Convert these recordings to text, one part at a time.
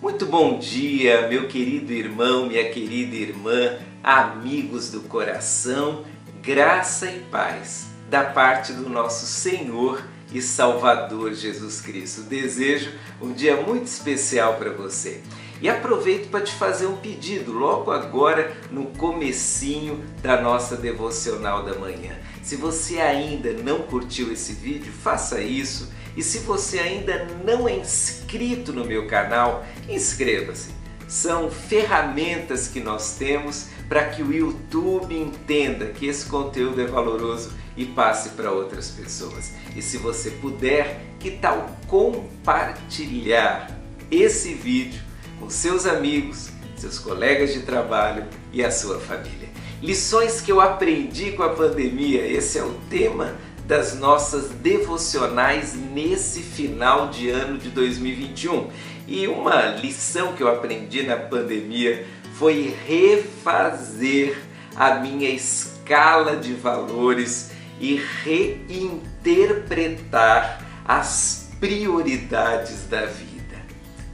Muito bom dia, meu querido irmão, minha querida irmã, amigos do coração, graça e paz da parte do nosso Senhor e Salvador Jesus Cristo. Desejo um dia muito especial para você. E aproveito para te fazer um pedido logo agora no comecinho da nossa devocional da manhã. Se você ainda não curtiu esse vídeo, faça isso. E se você ainda não é inscrito no meu canal, inscreva-se. São ferramentas que nós temos para que o YouTube entenda que esse conteúdo é valoroso e passe para outras pessoas. E se você puder, que tal compartilhar esse vídeo com seus amigos, seus colegas de trabalho e a sua família? Lições que eu aprendi com a pandemia, esse é o tema das nossas devocionais nesse final de ano de 2021. E uma lição que eu aprendi na pandemia foi refazer a minha escala de valores e reinterpretar as prioridades da vida.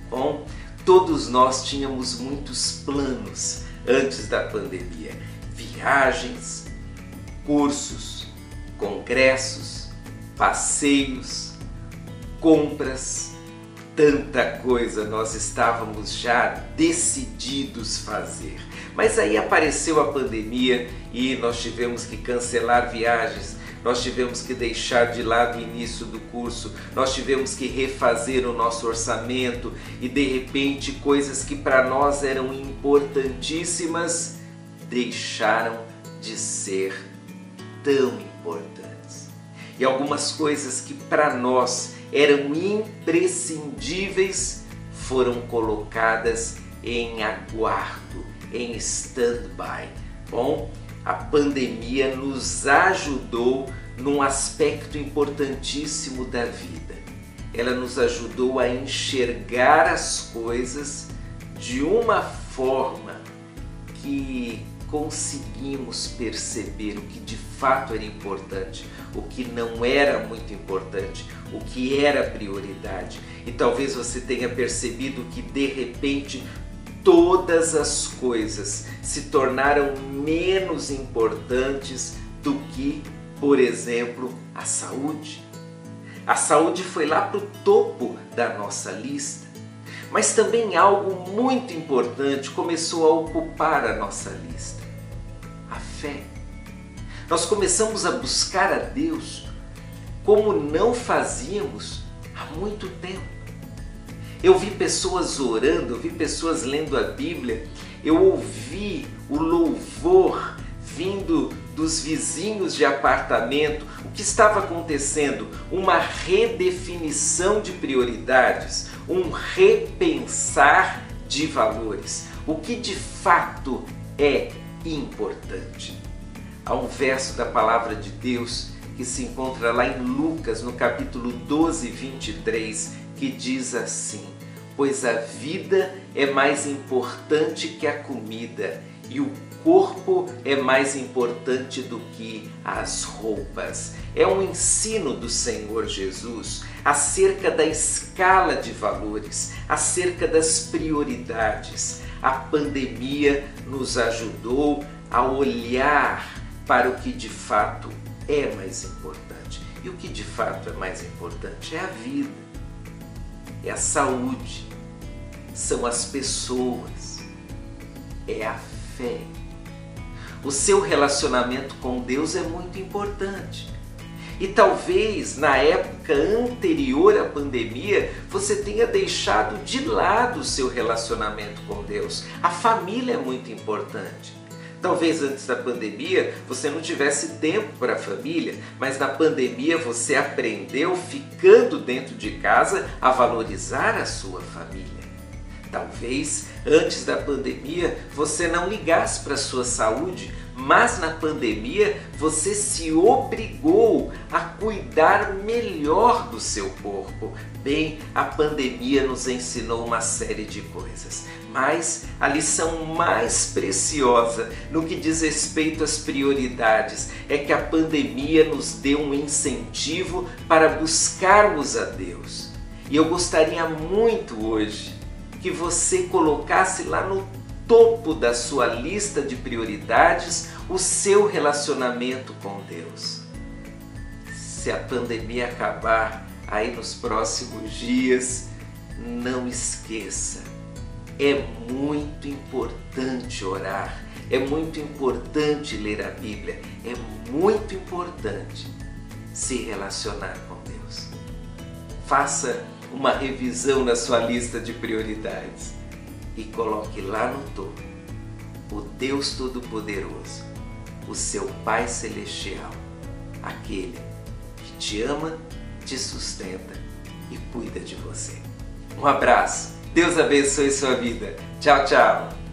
Bom, todos nós tínhamos muitos planos antes da pandemia: viagens, cursos, congressos, passeios, compras, tanta coisa nós estávamos já decididos fazer. Mas aí apareceu a pandemia e nós tivemos que cancelar viagens, nós tivemos que deixar de lado o início do curso, nós tivemos que refazer o nosso orçamento e de repente coisas que para nós eram importantíssimas deixaram de ser tão importantes. E algumas coisas que para nós eram imprescindíveis foram colocadas em aguardo, em stand-by. Bom, a pandemia nos ajudou num aspecto importantíssimo da vida. Ela nos ajudou a enxergar as coisas de uma forma que conseguimos perceber o que de fato era importante, o que não era muito importante, o que era prioridade. E talvez você tenha percebido que de repente todas as coisas se tornaram menos importantes do que, por exemplo, a saúde. A saúde foi lá para o topo da nossa lista, mas também algo muito importante começou a ocupar a nossa lista: a fé. Nós começamos a buscar a Deus como não fazíamos há muito tempo. Eu vi pessoas orando, eu vi pessoas lendo a Bíblia, eu ouvi o louvor vindo dos vizinhos de apartamento. O que estava acontecendo? Uma redefinição de prioridades, um repensar de valores. O que de fato é importante. Há um verso da palavra de Deus que se encontra lá em Lucas, no capítulo 12, 23, que diz assim: Pois a vida é mais importante que a comida, e o corpo é mais importante do que as roupas. É um ensino do Senhor Jesus acerca da escala de valores, acerca das prioridades. A pandemia nos ajudou a olhar para o que de fato é mais importante. E o que de fato é mais importante é a vida é a saúde, são as pessoas, é a fé. O seu relacionamento com Deus é muito importante. E talvez na época anterior à pandemia você tenha deixado de lado o seu relacionamento com Deus. A família é muito importante. Talvez antes da pandemia você não tivesse tempo para a família, mas na pandemia você aprendeu, ficando dentro de casa, a valorizar a sua família. Talvez antes da pandemia você não ligasse para a sua saúde, mas na pandemia você se obrigou a cuidar melhor do seu corpo. Bem, a pandemia nos ensinou uma série de coisas, mas a lição mais preciosa no que diz respeito às prioridades é que a pandemia nos deu um incentivo para buscarmos a Deus. E eu gostaria muito hoje que você colocasse lá no topo da sua lista de prioridades o seu relacionamento com Deus. Se a pandemia acabar aí nos próximos dias, não esqueça, é muito importante orar, é muito importante ler a Bíblia, é muito importante se relacionar com Deus. Faça uma revisão na sua lista de prioridades e coloque lá no topo o Deus Todo-Poderoso, o seu Pai Celestial, aquele que te ama, te sustenta e cuida de você. Um abraço, Deus abençoe sua vida. Tchau, tchau.